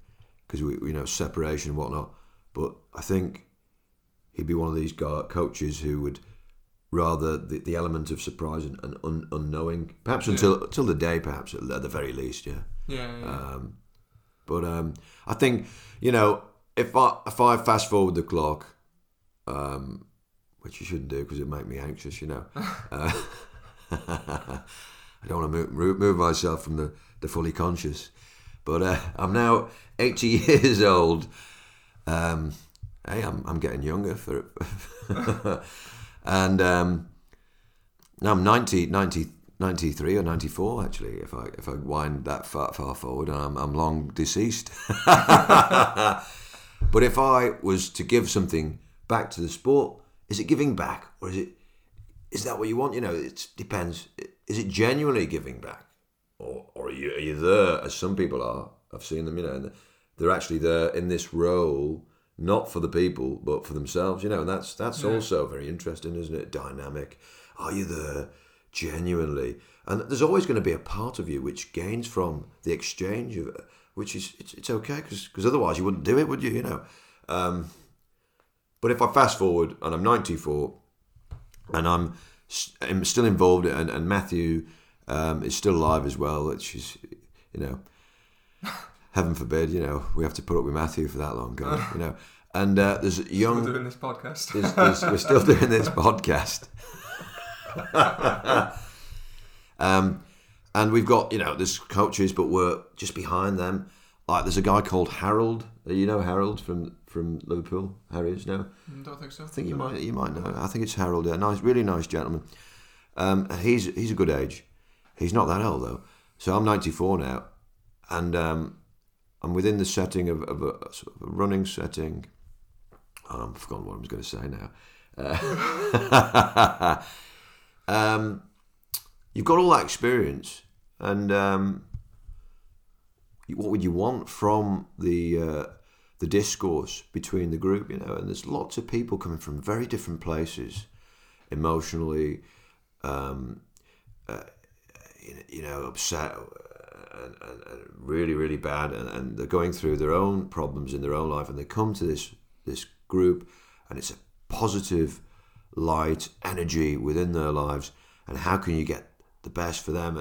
S2: because we, you know, separation and whatnot. But I think he'd be one of these guy, coaches who would rather the, the element of surprise and, and un, unknowing, perhaps until until the day, perhaps at the very least, yeah.
S1: Yeah, yeah.
S2: Um, but um, I think you know if I if I fast forward the clock, um, which you shouldn't do because it make me anxious, you know. (laughs) uh, (laughs) I don't want to move, move myself from the, the fully conscious, but uh, I'm now 80 (laughs) years old. Um, hey, I'm I'm getting younger for, and um, now I'm 90, 90, 93 or 94 actually if I if I wind that far, far forward and I'm, I'm long deceased but if I was to give something back to the sport is it giving back or is it is that what you want? You know it depends. Is it genuinely giving back? Or, or are, you, are you there as some people are? I've seen them you know and they're actually there in this role not for the people but for themselves you know and that's that's
S1: Yeah.
S2: also very interesting isn't it? Dynamic. Are you there genuinely? And there's always going to be a part of you which gains from the exchange of which is it's, it's okay because otherwise you wouldn't do it would you you know um, but if I fast forward and I'm 94 and I'm, I'm still involved and, and Matthew um, is still alive as well which is you know (laughs) heaven forbid you know we have to put up with Matthew for that long God, you know (laughs) and uh, there's
S1: We're
S2: young
S1: doing this podcast.
S2: there's, there's, we're still doing this (laughs) podcast. um, and we've got, you know, there's coaches, but we're just behind them. Like, there's a guy called Harold. You know Harold from from Liverpool, Harry's. No,
S1: Mm, Don't think so.
S2: I think you might you might know. I think it's Harold. Yeah, nice, really nice gentleman. Um, he's he's a good age. He's not that old though. So I'm 94 now, and um, I'm within the setting of, of a, sort of a running setting. Um, I've forgotten what I was going to say now. Uh, (laughs) um, you've got all that experience, and um, what would you want from the uh, the discourse between the group? You know, and there's lots of people coming from very different places, emotionally, um, uh, you know- upset. And, and, and really, really bad, and, and they're going through their own problems in their own life, and they come to this this group, and it's a positive light energy within their lives and how can you get the best for them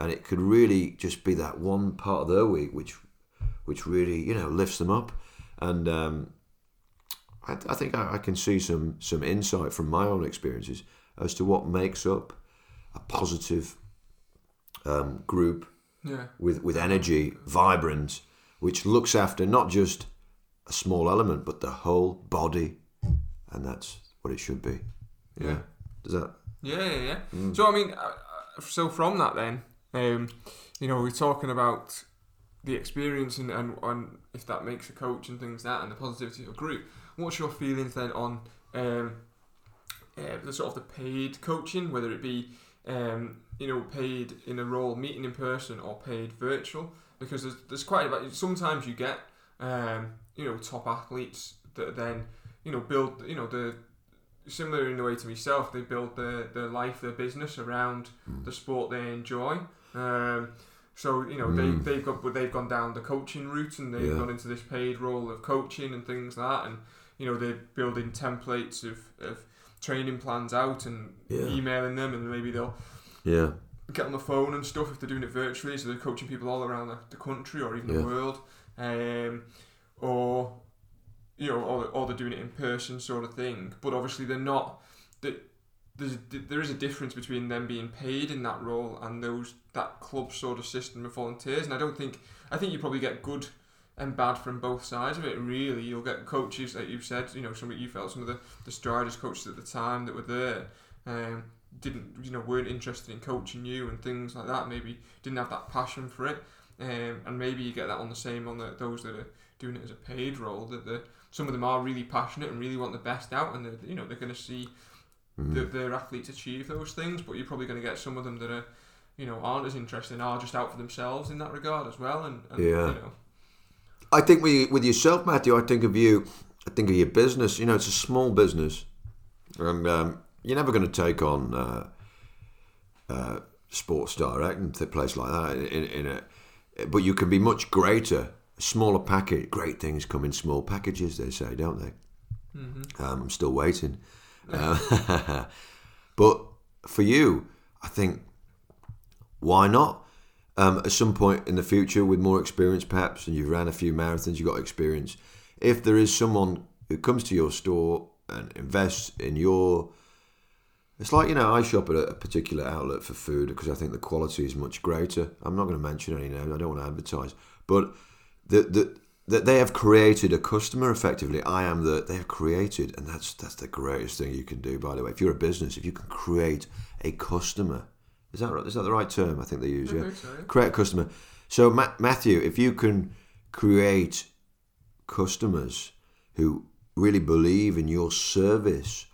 S2: and it could really just be that one part of their week which which really you know lifts them up and um, I, I think I, I can see some some insight from my own experiences as to what makes up a positive um, group
S1: Yeah.
S2: with with energy, vibrant, which looks after not just a small element but the whole body, and that's what it should be.
S1: Yeah.
S2: Does that?
S1: Yeah, yeah, yeah.
S2: Mm.
S1: So I mean, uh, uh, so from that then, um, you know, we're talking about the experience and, and and if that makes a coach and things like that and the positivity of a group. What's your feelings then on um, uh, the sort of the paid coaching, whether it be um, you know paid in a role meeting in person or paid virtual? Because there's, there's quite a bit. sometimes you get um, you know top athletes that then you know build you know the similar in the way to myself, they build their, their life, their business around the sport they enjoy. Um, So you know
S2: Mm.
S1: they they've got they've gone down the coaching route and they've
S2: Yeah.
S1: gone into this paid role of coaching and things like that, and you know they're building templates of, of training plans out and
S2: Yeah.
S1: emailing them, and maybe they'll
S2: Yeah.
S1: get on the phone and stuff if they're doing it virtually. So they're coaching people all around the, the country or even
S2: Yeah.
S1: the world, um, or you know, or, or they're doing it in person, sort of thing. But obviously, they're not. They, there's there is a difference between them being paid in that role and those that club sort of system of volunteers. And I don't think I think you probably get good and bad from both sides of it. Really, you'll get coaches that you've said, you know, some you felt some of the the Striders coaches at the time that were there. Um, didn't you know weren't interested in coaching you and things like that maybe didn't have that passion for it um, and maybe you get that on the same on the, those that are doing it as a paid role that the some of them are really passionate and really want the best out and they're, you know they're going to see
S2: Mm.
S1: the, their athletes achieve those things but you're probably going to get some of them that are you know aren't as interested and are just out for themselves in that regard as well and, and
S2: Yeah.
S1: you know
S2: I think with, with yourself, Matthew, I think of you, I think of your business. You know, it's a small business. And um, you're never going to take on uh, uh, Sports Direct and a place like that. In, in a, but you can be much greater. Smaller package. Great things come in small packages, they say, don't they?
S1: mm-hmm.
S2: Um, I'm still waiting. (laughs) But for you, I think, why not? Um, at some point in the future, with more experience perhaps, and you've ran a few marathons, you've got experience. If there is someone who comes to your store and invests in your. It's like, you know, I shop at a, a particular outlet for food because I think the quality is much greater. I'm not going to mention any names, I don't want to advertise. But the, the, that they have created a customer effectively. I am the they have created, and that's that's the greatest thing you can do. By the way, if you're a business, if you can create a customer, is that right? Is that the right term? I think they use.
S1: I
S2: Yeah, create a customer. So Ma- Matthew, if you can create customers who really believe in your service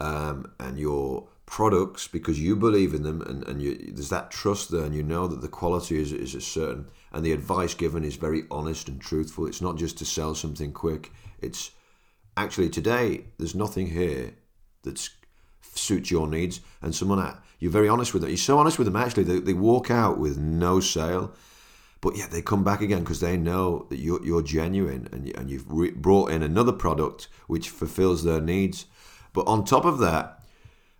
S2: um, and your products because you believe in them and, and you, there's that trust there and you know that the quality is, is a certain and the advice given is very honest and truthful. It's not just to sell something quick. It's actually today there's nothing here that suits your needs. And someone you're very honest with them. You're so honest with them actually they, they walk out with no sale. But yet they come back again because they know that you're, you're genuine and, you, and you've re- brought in another product which fulfills their needs. But on top of that,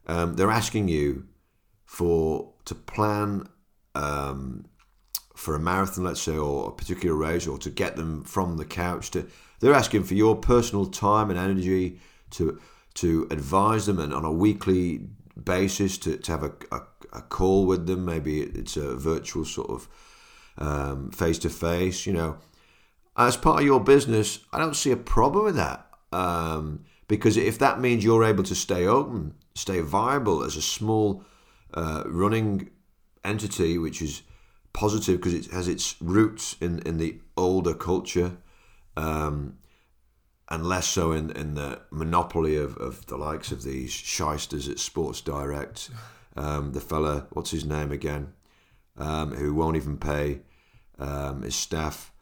S2: um, they're asking you for to plan um, for a marathon, let's say, or a particular race, or to get them from the couch to. They're asking for your personal time and energy to to advise them, and on a weekly basis to, to have a, a, a call with them. Maybe it's a virtual sort of face to face. You know, as part of your business, I don't see a problem with that. Um, because if that means you're able to stay open, stay viable as a small uh, running entity, which is positive because it has its roots in, in the older culture, um, and less so in, in the monopoly of, of the likes of these shysters at Sports Direct. Um, the fella, what's his name again, um, who won't even pay um, his staff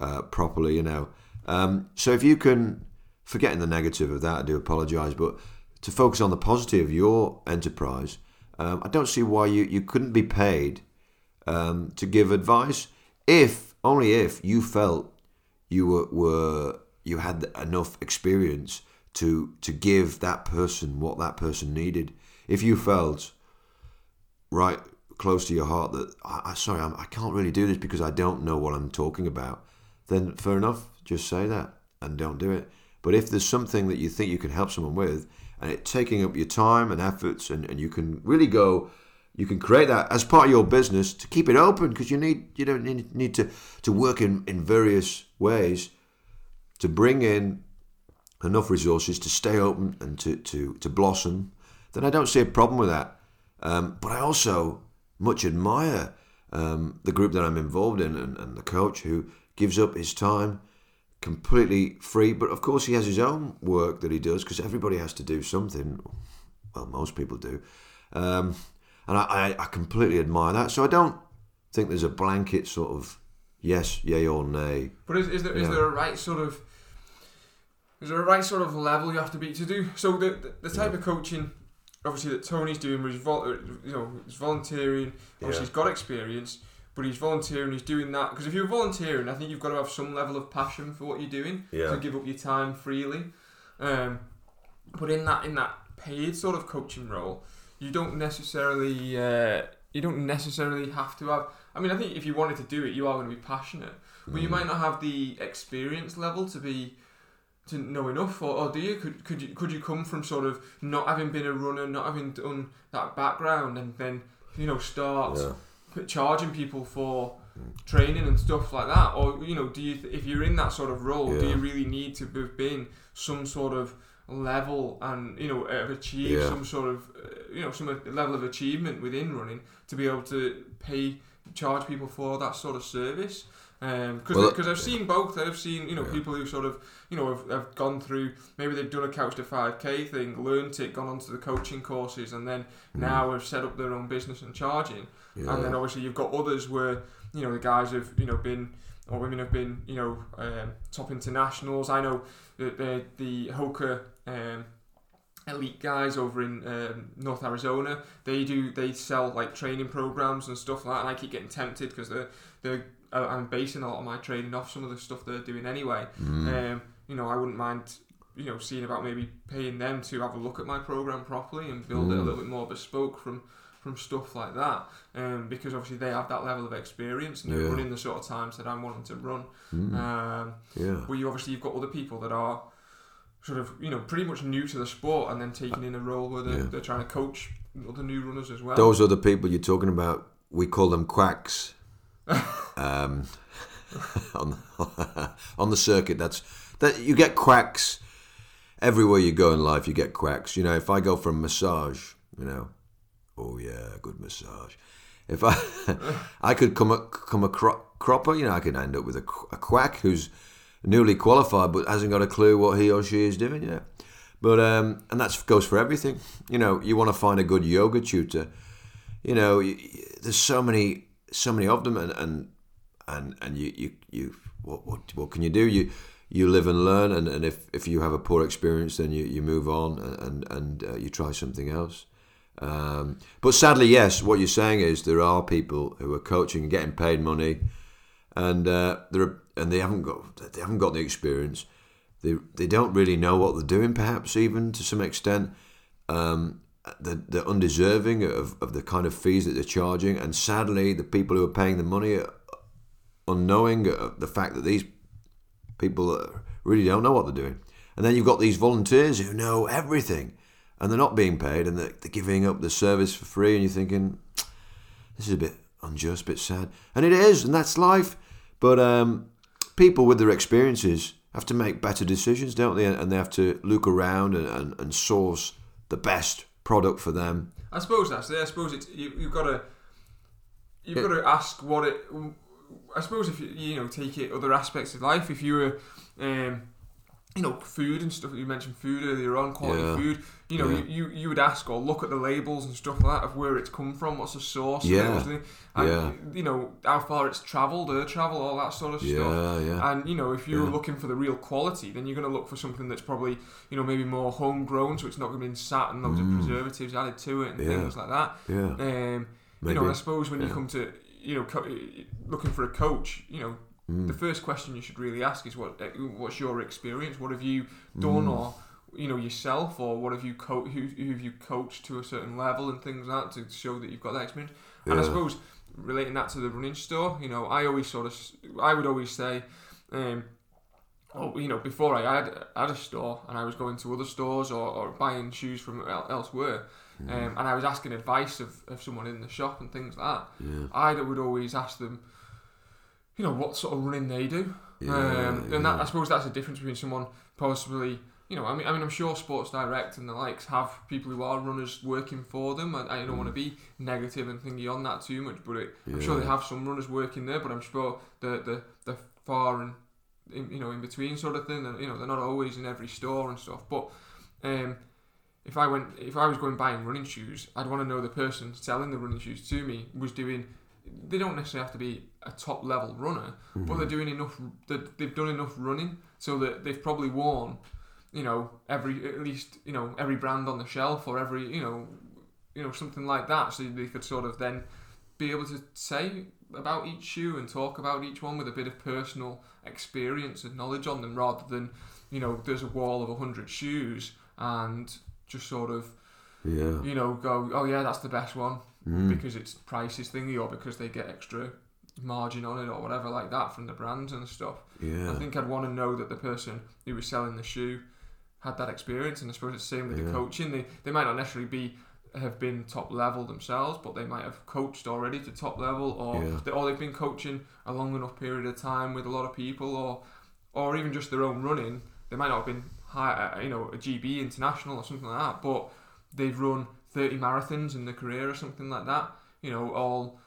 S2: uh, properly, you know. Um, so if you can, forgetting the negative of that, I do apologise, but to focus on the positive of your enterprise, um, I don't see why you, you couldn't be paid um, to give advice if, only if, you felt you were, were you had enough experience to to give that person what that person needed. If you felt right close to your heart that I, I sorry I'm, I can't really do this because I don't know what I'm talking about, then fair enough, just say that and don't do it. But if there's something that you think you can help someone with, and it's taking up your time and efforts, and, and you can really go, you can create that as part of your business to keep it open because you need you don't need, need to to work in in various ways to bring in enough resources to stay open and to, to, to blossom, then I don't see a problem with that. Um, but I also much admire um, the group that I'm involved in and, and the coach who gives up his time completely free. But of course, he has his own work that he does because everybody has to do something. Well, most people do. Um, and I, I, I completely admire that. So I don't think there's a blanket sort of yes, yay, or nay.
S1: But is, is there is
S2: Yeah.
S1: there a right sort of is there a right sort of level you have to be to do? So the the, the type of coaching, obviously that Tony's doing, where he's vol- uh, you know he's volunteering. Obviously
S2: Yeah.
S1: he's got experience. but he's volunteering. He's doing that because if you're volunteering, I think you've got to have some level of passion for what you're doing
S2: Yeah.
S1: to give up your time freely. Um, but in that in that paid sort of coaching role, you don't necessarily uh, you don't necessarily have to have. I mean, I think if you wanted to do it, you are going to be passionate, but you
S2: Mm.
S1: might not have the experience level to be to know enough, or, or do you? Could could you could you come from sort of not having been a runner, not having done that background, and then you know start
S2: Yeah.
S1: charging people for training and stuff like that, or you know, do you th- if you're in that sort of role, do you really need to have been some sort of level and you know have achieved
S2: Yeah.
S1: some sort of uh, you know some level of achievement within running to be able to pay charge people for that sort of service because
S2: Well,
S1: because I've seen both I've seen you know
S2: Yeah.
S1: people who sort of you know have, have gone through maybe they've done a couch to 5k thing learned it gone onto the coaching courses and then now have set up their own business and charging
S2: Yeah.
S1: and then obviously you've got others where you know the guys have you know been or women have been you know um, top internationals. I know that the the Hoka um, elite guys over in um, North Arizona they do they sell like training programs and stuff like that. And I keep getting tempted because they're they're uh, I'm basing a lot of my training off some of the stuff they're doing anyway.
S2: Mm.
S1: Um, you know I wouldn't mind. You know, seeing about maybe paying them to have a look at my program properly and build it a
S2: Mm.
S1: little bit more bespoke from from stuff like that um, because obviously they have that level of experience and they're
S2: Yeah.
S1: running the sort of times that I'm wanting to run.
S2: Mm.
S1: Um,
S2: yeah.
S1: but you obviously you've got other people that are sort of you know pretty much new to the sport and then taking in a role where they're,
S2: Yeah.
S1: they're trying to coach other new runners as well.
S2: Those other people you're talking about, we call them quacks. (laughs) um, (laughs) on (laughs) on the circuit, that's that you get quacks everywhere you go in life. You get quacks. You know, if I go for a massage, you know, oh yeah, good massage. If I I could come a, come a cro- cropper, you know, I could end up with a, a quack who's newly qualified but hasn't got a clue what he or she is doing. yet. but um, and that goes for everything. You know, you want to find a good yoga tutor. You know, y y there's so many, so many of them, and and and, and you, you, you what, what what can you do? You you live and learn, and, and if, if you have a poor experience, then you, you move on and and, uh, you try something else. Um, but sadly, yes, what you're saying is there are people who are coaching getting paid money, and uh, they're and they haven't got they haven't got the experience. They they don't really know what they're doing, perhaps even to some extent. Um, they're, they're undeserving of, of the kind of fees that they're charging, and sadly, the people who are paying the money are unknowing the fact that these people really don't know what they're doing. And then you've got these volunteers who know everything, and they're not being paid, and they're, they're giving up the service for free, and you're thinking, this is a bit unjust, a bit sad. And it is, and that's life. But um, people with their experiences have to make better decisions, don't they? And they have to look around and, and, and source the best product for them.
S1: I suppose that's it. I suppose it's you, you've got to you've got to ask what it. I suppose if you you know take it other aspects of life, if you were, um, you know, food and stuff. You mentioned food earlier on, quality
S2: Yeah.
S1: food. You know,
S2: Yeah.
S1: you, you would ask or look at the labels and stuff like that of where it's come from, what's the source,
S2: Yeah.
S1: and,
S2: Yeah.
S1: You know how far it's travelled, air travel, all that sort of stuff.
S2: Yeah, yeah.
S1: And you know, if you're
S2: Yeah.
S1: looking for the real quality, then you're going to look for something that's probably you know maybe more homegrown, so it's not going to be sat and loads of preservatives added to it and
S2: Mm. Yeah.
S1: things like that.
S2: Yeah.
S1: Um, you know, I suppose when you come to you know co- looking for a coach, you know,
S2: Mm.
S1: the first question you should really ask is what uh, what's your experience? What have you
S2: Mm.
S1: done, or you know yourself, or what have you co- who, who have you coached to a certain level and things like that to show that you've got that experience. And I suppose relating that to the running store, you know, I always sort of I would always say. Um, Oh, you know, before I had, had a store and I was going to other stores or, or buying shoes from el- elsewhere,
S2: Mm.
S1: um, and I was asking advice of, of someone in the shop and things like that,
S2: Yeah.
S1: I would always ask them, you know, what sort of running they do.
S2: Yeah,
S1: um, and that. I suppose that's the difference between someone possibly, you know, I mean, I mean, I'm sure Sports Direct and the likes have people who are runners working for them. and I don't want to be negative and thingy on that too much, but it, I'm sure
S2: Mm.
S1: They have some runners working there. But I'm sure the the the far and in, you know in between sort of thing. And, you know, they're not always in every store and stuff. But um, if I went, if I was going buying running shoes, I'd want to know the person selling the running shoes to me was doing. They don't necessarily have to be a top level runner, but they're doing enough. That they've done enough running so that they've probably worn, you know, every at least you know every brand on the shelf or every you know, you know something like that. So they could sort of then be able to say about each shoe and talk about each one with a bit of personal experience and knowledge on them rather than you know there's a wall of 100 shoes and just sort of
S2: Yeah.
S1: you know go oh yeah that's the best one
S2: Mm.
S1: because it's prices thingy or because they get extra margin on it or whatever like that from the brands and stuff
S2: Yeah.
S1: I think I'd want to know that the person who was selling the shoe had that experience, and I suppose it's the same with the coaching. They they might not necessarily be have been top level themselves, but they might have coached already to top level, or
S2: Yeah.
S1: they, or they've been coaching a long enough period of time with a lot of people, or or even just their own running. They might not have been high, uh, you know, a GB international or something like that, but they've run thirty marathons in their career or something like that. You know, all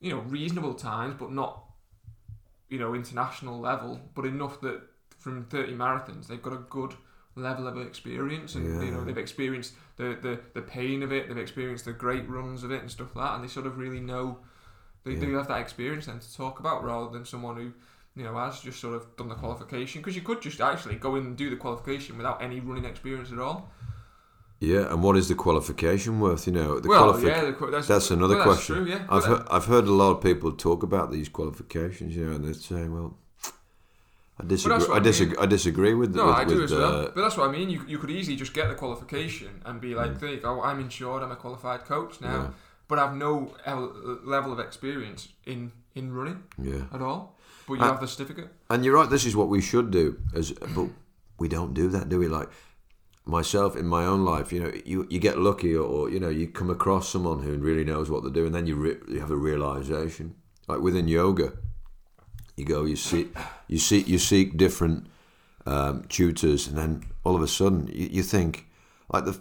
S1: you know reasonable times, but not you know international level, but enough that from 30 marathons they've got a good level of experience and you know they've experienced the, the the pain of it they've experienced the great runs of it and stuff like that and they sort of really know they do have that experience then to talk about rather than someone who you know has just sort of done the qualification because you could just actually go in and do the qualification without any running experience at all
S2: Yeah, and what is the qualification worth? You know, the
S1: well
S2: qualifi-
S1: yeah the, that's,
S2: That's another
S1: well,
S2: question.
S1: true, yeah
S2: I've heard, I've heard a lot of people talk about these qualifications, you know, and they're saying, "Well, I disagree. I
S1: I
S2: disagree. I disagree with.
S1: No,
S2: with,
S1: I do as well.
S2: uh,
S1: But that's what I mean. You, you could easily just get the qualification and be like, there you go, I'm insured, I'm a qualified coach now,
S2: Yeah.
S1: but I've no level of experience in, in running
S2: yeah,
S1: at all. But you
S2: Uh,
S1: have the certificate.
S2: and you're right. This is what we should do, as but we don't do that, do we? Like myself in my own life, you know, you you get lucky, or, or you know, you come across someone who really knows what they're doing, then you re- you have a realization. Like within yoga, you go, you see, you see, you seek different um, tutors, and then all of a sudden you, you think, like the,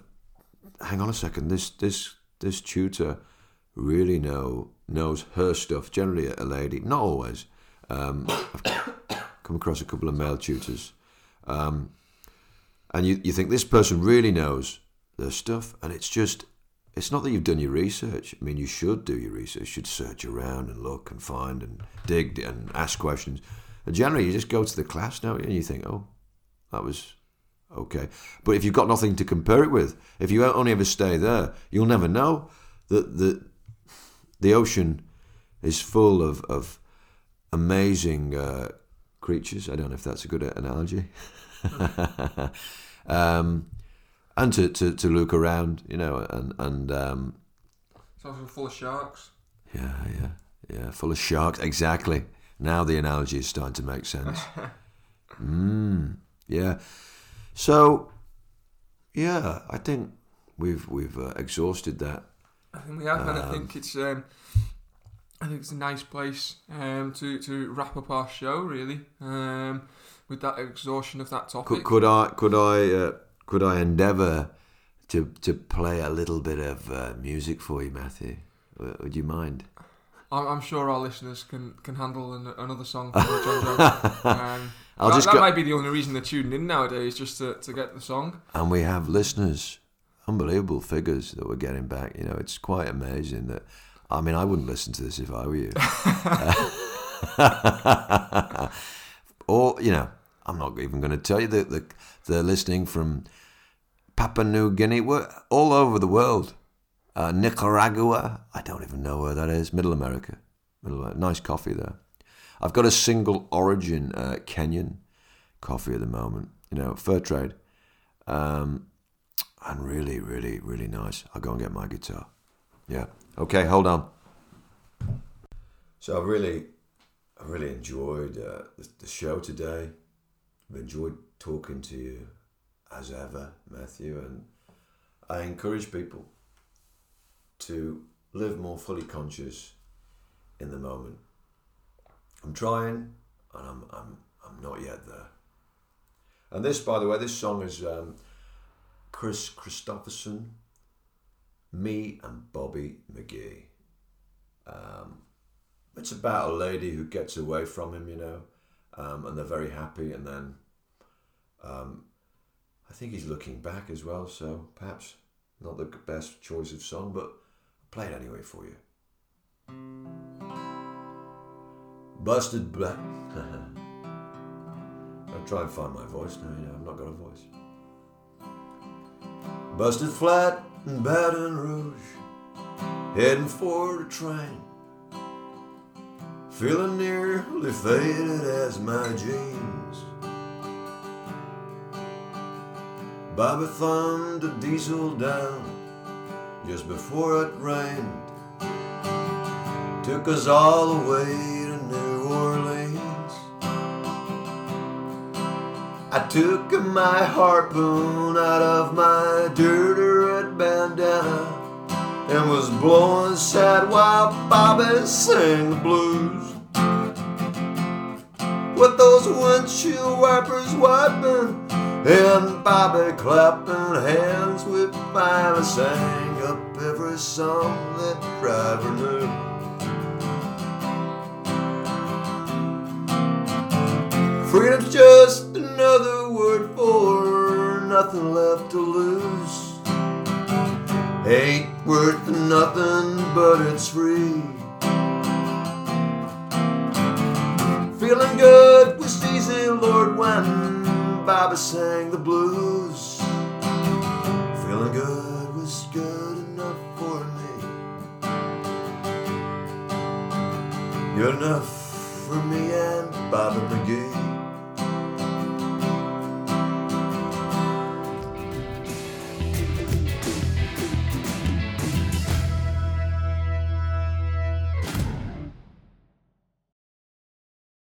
S2: hang on a second, this this this tutor really know knows her stuff. Generally, a lady, not always. Um, I've come across a couple of male tutors, um, and you you think this person really knows their stuff, and it's just. It's not that you've done your research. I mean, you should do your research. You should search around and look and find and dig and ask questions. And generally, you just go to the class now and you think, oh, that was okay. But if you've got nothing to compare it with, if you only ever stay there, you'll never know that the the ocean is full of of amazing uh, creatures. I don't know if that's a good analogy. (laughs) um, and to, to, to look around, you know, and and um,
S1: It's full of sharks.
S2: yeah, yeah, yeah, full of sharks. Exactly. Now the analogy is starting to make sense. (laughs) mm, yeah. So, yeah, I think we've we've uh, exhausted that.
S1: I think we have, and I think it's um, I think it's a nice place um, to to wrap up our show really um, with that exhaustion of that topic.
S2: Could, could I could I uh, could I endeavour to to play a little bit of uh, music for you, Matthew? Would you mind?
S1: I'm, I'm sure our listeners can can handle an, another song (laughs) from John Joe. Um, (laughs)
S2: I'll
S1: that
S2: just
S1: that
S2: go-
S1: might be the only reason they're tuning in nowadays, just to, to get the song.
S2: And we have listeners, unbelievable figures that we're getting back. You know, it's quite amazing that. I mean, I wouldn't listen to this if I were you. (laughs) or you know, I'm not even going to tell you that the, they're listening from Papua New Guinea, all over the world. Uh, Nicaragua, I don't even know where that is. Middle America, Middle America. nice coffee there. I've got a single origin uh, Kenyan coffee at the moment. You know, fair trade, um, and really, really, really nice. I'll go and get my guitar. Yeah. Okay, hold on. So I really, I really enjoyed uh, the, the show today. I've enjoyed talking to you as ever, Matthew, and I encourage people to live more fully conscious in the moment. I'm trying, and I'm I'm I'm not yet there. And this, by the way, this song is um, Kris Kristofferson, me and Bobby McGee. Um, it's about a lady who gets away from him, you know, um, and they're very happy, and then um, I think he's looking back as well, so perhaps not the best choice of song, but I'll play it anyway for you. Busted black. (laughs) I'll try and find my voice now, you know, I've not got a voice. Busted flat in Baton Rouge, heading for the train. Feeling nearly faded as my jeans. Bobby thumbed a diesel down just before it rained. Took us all the way to New Orleans. I took my harpoon out of my dirty red bandana and was blowing sad while Bobby sang the blues. With those windshield wipers wiping and Bobby clapping hands, we finally sang up every song that driver knew. Freedom's just another word for nothing left to lose. Ain't worth nothing, but it's free. Feeling good was easy, Lord, when Bobby sang the blues. Feeling good was good enough for me. Good enough for me and Bobby McGee.